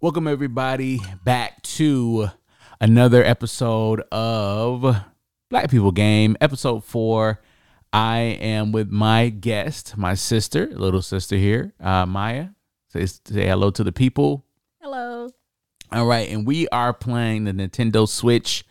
Welcome everybody back to another episode of Black People Game, episode four. I am with my guest, my sister, little sister here, uh, Maya. Say, say hello to the people. Hello. All right, and we are playing the Nintendo Switch.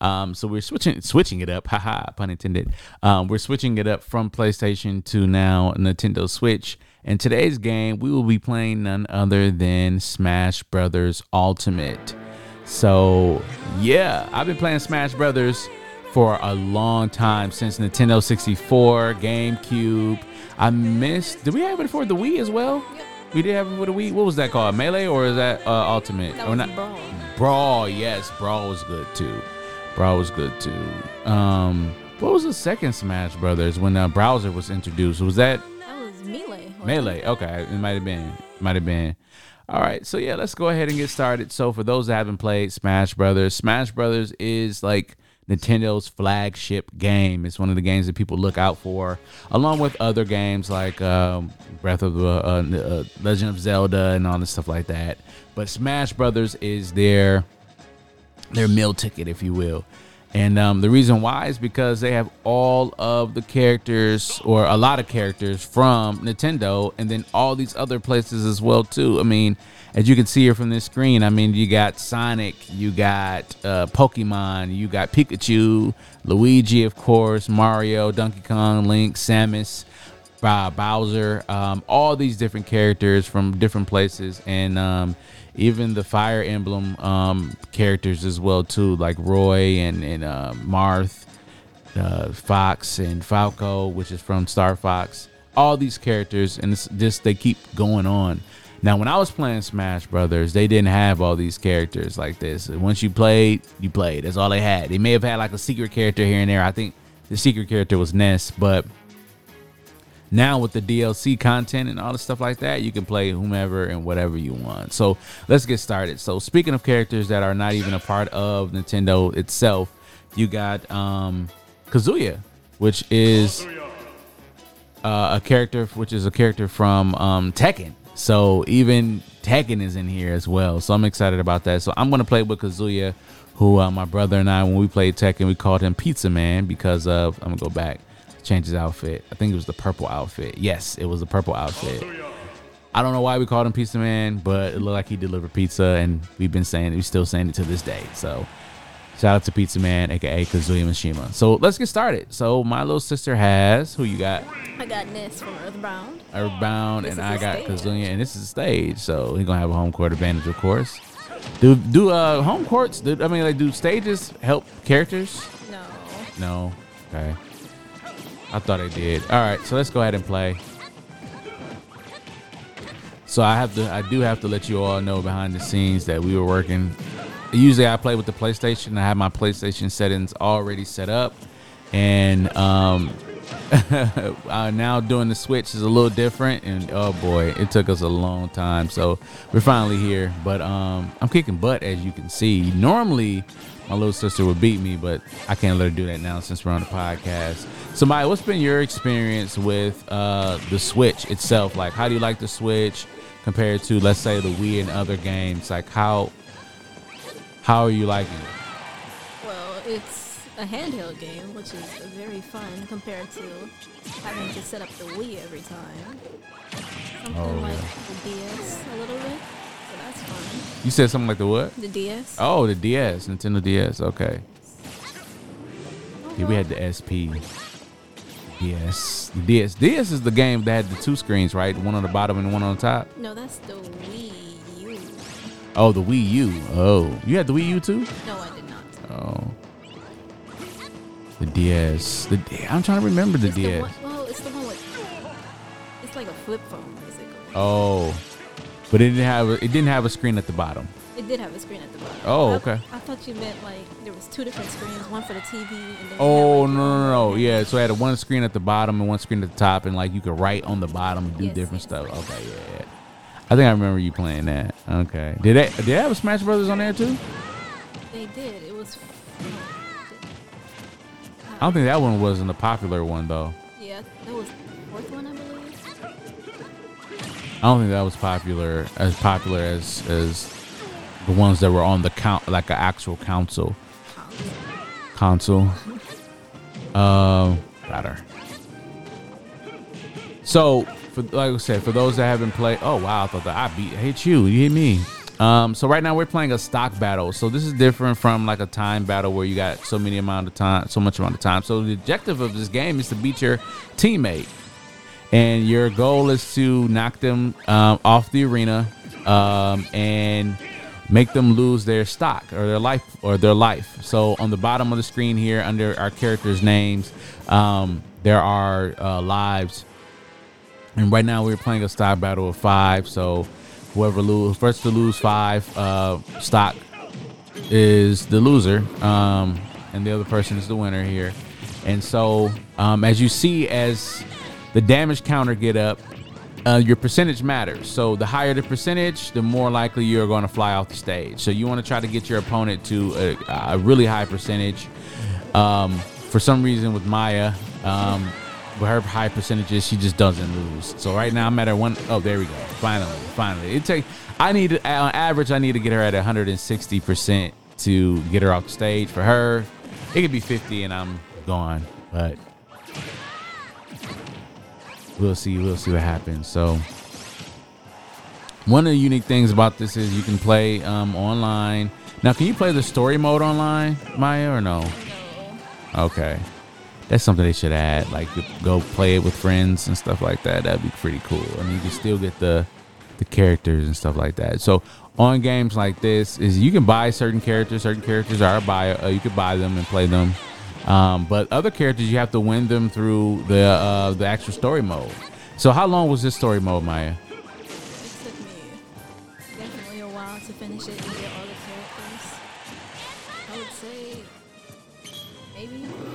Um, so we're switching switching it up, haha, pun intended. Um, we're switching it up from PlayStation to now Nintendo Switch. In today's game, we will be playing none other than Smash Brothers Ultimate. So yeah, I've been playing Smash Brothers for a long time since Nintendo 64, GameCube. I missed. Did we have it for the Wii as well? Yep. We did have it for the Wii. What was that called? Melee or is that uh, Ultimate? That or not? Brawl. Brawl, yes, Brawl was good too. Brawl was good too. Um, what was the second Smash Brothers when uh, Browser was introduced? Was that Melee. Melee? Okay, it might have been. Might have been. All right, so yeah, let's go ahead and get started. So for those that haven't played Smash Brothers, Smash Brothers is like Nintendo's flagship game. It's one of the games that people look out for, along with other games like um, Breath of the uh, uh, Legend of Zelda and all this stuff like that. But Smash Brothers is their their meal ticket, if you will. And um, the reason why is because they have all of the characters, or a lot of characters from Nintendo, and then all these other places as well too. I mean, as you can see here from this screen, I mean, you got Sonic, you got uh, Pokemon, you got Pikachu, Luigi, of course, Mario, Donkey Kong, Link, Samus, uh, Bowser, um, all these different characters from different places, and um, even the Fire Emblem um, characters as well too, like Roy and and uh, Marth, uh, Fox and Falco, which is from Star Fox. All these characters, and it's just they keep going on. Now, when I was playing Smash Brothers, they didn't have all these characters like this. Once you played, you played. That's all they had. They may have had like a secret character here and there. I think the secret character was Ness, but now with the DLC content and all the stuff like that, you can play whomever and whatever you want. So let's get started. So speaking of characters that are not even a part of Nintendo itself, you got um, Kazuya, which is uh, a character, which is a character from um, Tekken. So even Tekken is in here as well. So I'm excited about that. So I'm gonna play with Kazuya, who uh, my brother and I, when we played Tekken, we called him Pizza Man because of. I'm gonna go back, change his outfit. I think it was the purple outfit. Yes, it was the purple outfit. I don't know why we called him Pizza Man, but it looked like he delivered pizza, and we've been saying, it. we're still saying it to this day. So shout out to Pizza Man, aka Kazuya Mishima. So let's get started. So my little sister has who you got? I got Ness from Earthbound. Earthbound, This and I got stage. Kazuya, and this is the stage. So he's gonna have a home court advantage, of course. Do do uh home courts? Do, I mean, like, do stages help characters? No. No. Okay. I thought I did. All right, so let's go ahead and play. So I have to, I do have to let you all know behind the scenes that we were working. Usually, I play with the PlayStation. I have my PlayStation settings already set up, and um, uh, now doing the Switch is a little different. And oh boy, it took us a long time. So we're finally here. But um, I'm kicking butt, as you can see. Normally, my little sister would beat me, but I can't let her do that now since we're on the podcast. So, what's been your experience with uh, the Switch itself? Like, how do you like the Switch compared to, let's say, the Wii and other games? Like, how how are you liking it? Well, it's a handheld game, which is very fun compared to having to set up the Wii every time. Something Oh, like yeah. the DS a little bit. So that's fun. You said something like the what? The DS. Oh, the DS, Nintendo DS. Okay. Yeah, we had the uh-huh. SP. Yes, The DS. DS is the game that had the two screens, right? One on the bottom and one on the top. No, that's the Wii U. Oh, the Wii U. Oh, you had the Wii U too? No, I did not. Oh. The DS. The D- I'm trying to remember the It's DS. one, well, it's the one with. It's like a flip phone, basically. Oh. But it didn't have a, it didn't have a screen at the bottom. It did have a screen at the bottom. Oh, okay. I thought you meant like there was two different screens, one for the TV and then. Oh had, no like, no no! Yeah, so I had a one screen at the bottom and one screen at the top, and like you could write on the bottom and do Yes, different yes. stuff. Okay, yeah, yeah. I think I remember you playing that. Okay, did they did they have a Smash Brothers on there too? They did. It was. I don't think that one wasn't a popular one though. Yeah, that was the fourth one, I believe. I don't think that was popular as popular as as the ones that were on the count, like an actual council console. Um, better. So, for, like I said, for those that haven't played, oh wow, I thought that I beat, I hit you, you hit me. Um, so right now we're playing a stock battle. So this is different from like a time battle where you got so many amount of time, so much amount of time. So the objective of this game is to beat your teammate, and your goal is to knock them um, off the arena um, and make them lose their stock or their life or their life. So on the bottom of the screen here, under our characters' names, um, there are uh, lives. And right now we're playing a stock battle of five. So whoever lose first to lose five uh, stock is the loser, um, and the other person is the winner here. And so, um, as you see, as the damage counter get up, uh, your percentage matters. So the higher the percentage, the more likely you're going to fly off the stage. So you want to try to get your opponent to a, a really high percentage. Um, for some reason, with Maya, um, with her high percentages, she just doesn't lose. So right now I'm at her one. Oh, there we go. Finally, finally. It take. I need to, on average, I need to get her at 160 percent to get her off the stage. For her, it could be 50 and I'm gone. But we'll see. We'll see what happens. So one of the unique things about this is you can play um, online. Now, can you play the story mode online, Maya, or no? No. Okay. That's something they should add. Like go play it with friends and stuff like that. That'd be pretty cool. And you can still get the the characters and stuff like that. So on games like this is you can buy certain characters. Certain characters are buy. Uh, you could buy them and play them. Um, but other characters you have to win them through the uh, the actual story mode. So how long was this story mode, Maya? It took me definitely a while to finish it and get all the characters. I would say maybe.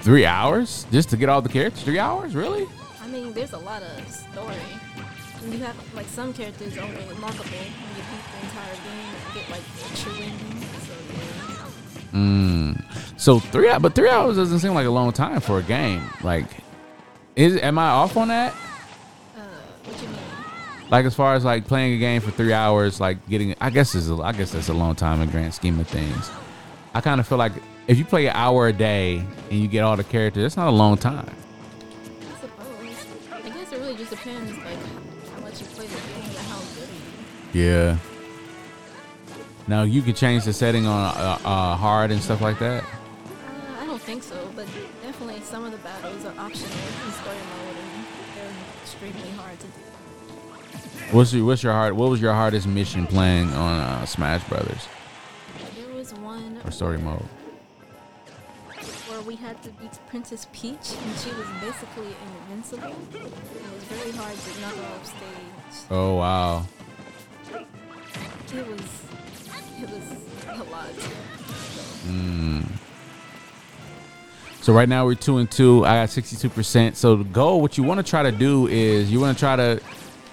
Three hours just to get all the characters? Three hours, really? I mean, there's a lot of story. And you have like some characters only multiple when you beat the entire game and get like the true ending. So yeah. Mm. So three, but three hours doesn't seem like a long time for a game. Like, is am I off on that? Uh, what you mean? Like as far as like playing a game for three hours, like getting, I guess is, a, I guess that's a long time in grand scheme of things. I kind of feel like if you play an hour a day and you get all the characters, that's not a long time. I suppose. I guess it really just depends like how, much you play the game and how good you. Yeah. Now you can change the setting on uh, uh, hard and stuff like that. Uh, I don't think so, but definitely some of the battles are optional in story mode and they're extremely hard to do. What's your what's your hard? What was your hardest mission playing on uh, Smash Brothers There was one or story mode? We had to beat Princess Peach and she was basically invincible. It was very hard to knock her off stage. Oh wow. It was it was a lot. Mm. So right now we're two and two. I got sixty two percent. So the goal, what you want to try to do is you want to try to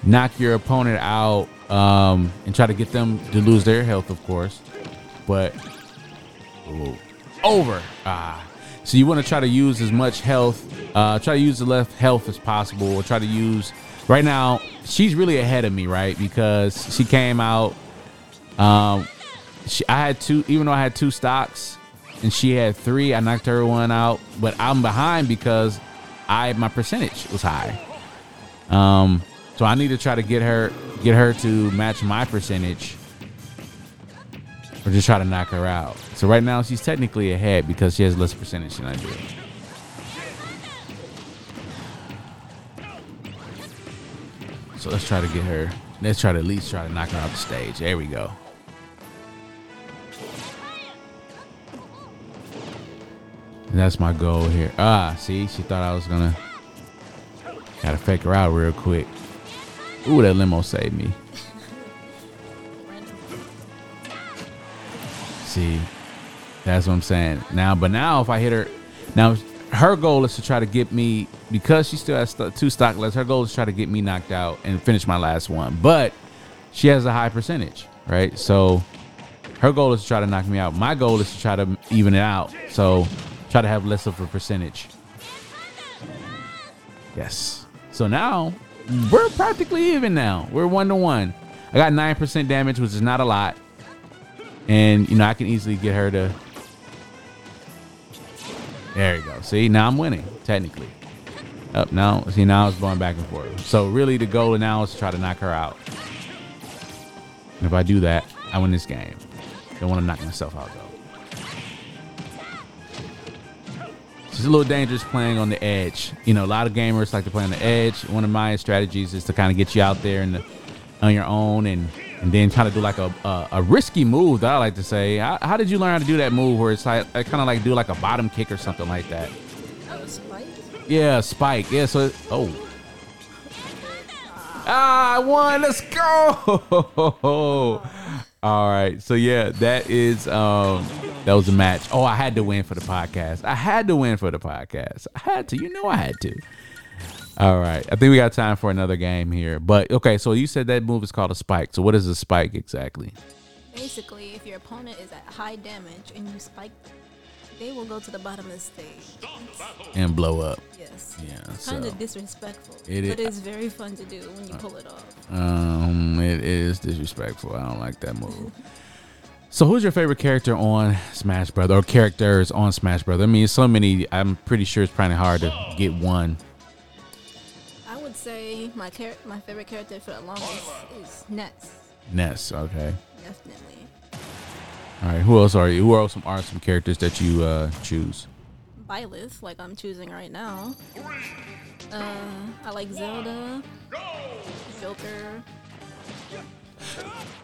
knock your opponent out um, and try to get them to lose their health, of course. But ooh, over. Ah. So you want to try to use as much health. Uh, try to use the left health as possible. Or try to use. Right now, she's really ahead of me, right? Because she came out. Um, she, I had two, even though I had two stocks, and she had three. I knocked her one out, but I'm behind because I my percentage was high. Um, so I need to try to get her get her to match my percentage, or just try to knock her out. So right now she's technically ahead because she has less percentage than I do. So let's try to get her. Let's try to at least try to knock her off the stage. There we go. And that's my goal here. Ah, see, she thought I was gonna. Gotta fake her out real quick. Ooh, that limo saved me. See, that's what I'm saying. Now, but now if I hit her, now her goal is to try to get me because she still has two stock left. Her goal is to try to get me knocked out and finish my last one. But she has a high percentage, right? So her goal is to try to knock me out. My goal is to try to even it out. So try to have less of a percentage. Yes. So now we're practically even now. We're one to one. I got nine percent damage, which is not a lot, and you know I can easily get her to. There you go. See, now I'm winning technically. Up now, see now it's going back and forth. So really, the goal now is to try to knock her out. And if I do that, I win this game. Don't want to knock myself out though. It's a little dangerous playing on the edge. You know, a lot of gamers like to play on the edge. One of my strategies is to kind of get you out there and uh, on your own and and then kind of do like a, a, a risky move that I like to say. How, how, did you learn how to do that move where it's like kind of like do like a bottom kick or something like that? Oh, spike? Yeah, spike. Yeah, so oh. Ah, I won. Let's go. All right. So yeah, that is um that was a match. Oh, I had to win for the podcast. I had to win for the podcast. I had to. You know I had to. All right. I think we got time for another game here. But okay, so you said that move is called a spike. So what is a spike exactly? Basically, if your opponent is at high damage and you spike, they will go to the bottom of the stage and blow up. Yes. Yeah. Kind so of disrespectful. It but is- it's very fun to do when you pull it off. um, it is disrespectful. I don't like that move. So who's your favorite character on Smash Brother or characters on Smash Brother? I mean, so many. I'm pretty sure it's probably hard to get one. I would say my char- my favorite character for the longest is Nets. Ness. Okay. Definitely. All right. Who else are you? Who else are some characters that you uh, choose? Byleth, like I'm choosing right now. Uh, I like Zelda, Joker,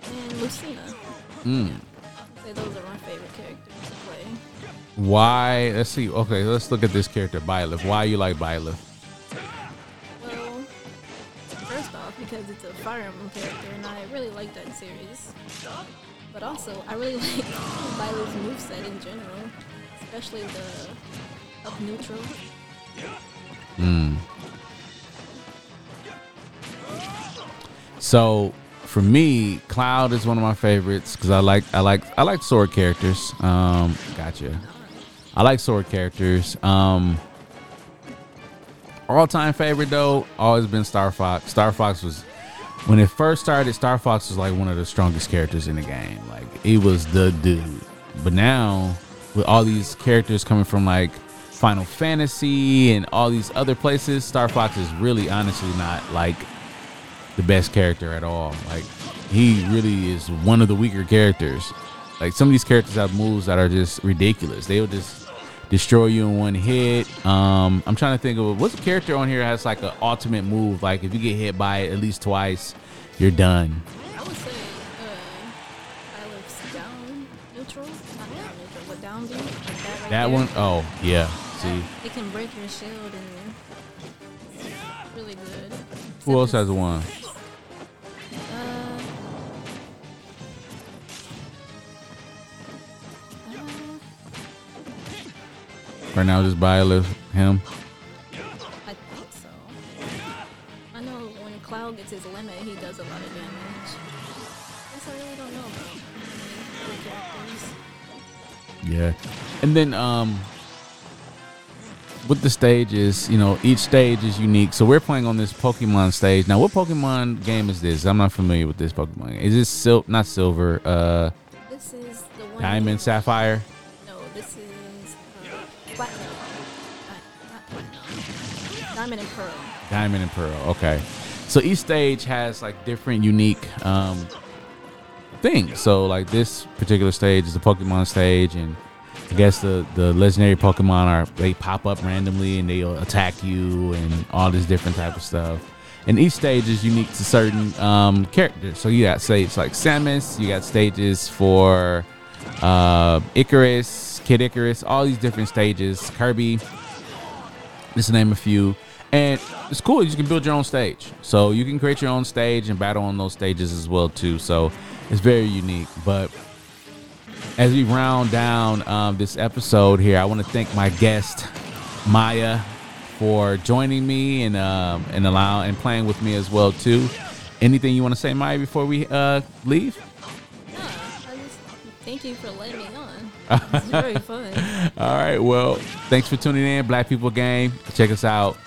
and Lucina. Mm. Say those are my favorite characters to play. Why? Let's see. Okay, let's look at this character, Byleth. Why you like Byleth? Because it's a Fire Emblem character, and I really like that series. But also, I really like Byleth's moveset in general, especially the up neutral. Mm. So for me, Cloud is one of my favorites because I like I like I like sword characters. Um, gotcha. I like sword characters. Um, all time favorite though, always been Star Fox. Star Fox was when it first started. Star Fox was like one of the strongest characters in the game. Like he was the dude. But now with all these characters coming from like Final Fantasy and all these other places, Star Fox is really honestly not like the best character at all. Like he really is one of the weaker characters. Like some of these characters have moves that are just ridiculous. They'll just destroy you in one hit. Um, I'm trying to think of what's a character on here that has like an ultimate move. Like if you get hit by it at least twice, you're done. I would say uh, down neutral, not down neutral, but down B. That right That one, oh yeah. See, It can break your shield and it's really good. who else has one? Right now, just Byleth, him. I think so. I know when Cloud gets his limit, he does a lot of damage. Guess I really don't know about any other characters. Yeah. And then um with the stages, you know, each stage is unique. So we're playing on this Pokemon stage. Now, what Pokemon game is this? I'm not familiar with this Pokemon. Is this sil not silver, uh This is the one. Diamond, Sapphire? Diamond and pearl. Diamond and Pearl. Okay. So each stage has like different unique um things. So like this particular stage is the Pokemon stage and I guess the the legendary Pokemon are they pop up randomly and they'll attack you and all this different type of stuff. And each stage is unique to certain um, characters. So you got stages like Samus, you got stages for uh, Icarus, Kid Icarus, all these different stages. Kirby, just to name a few. And it's cool. You can build your own stage, so you can create your own stage and battle on those stages as well too. So it's very unique. But as we round down um, this episode here, I want to thank my guest Maya for joining me and um, and allow and playing with me as well too. Anything you want to say, Maya, before we uh, leave? No, I just thank you for letting me on. It's very fun. All right. Well, thanks for tuning in, Black People Game. Check us out.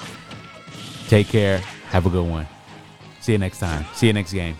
Take care. Have a good one. See you next time. See you next game.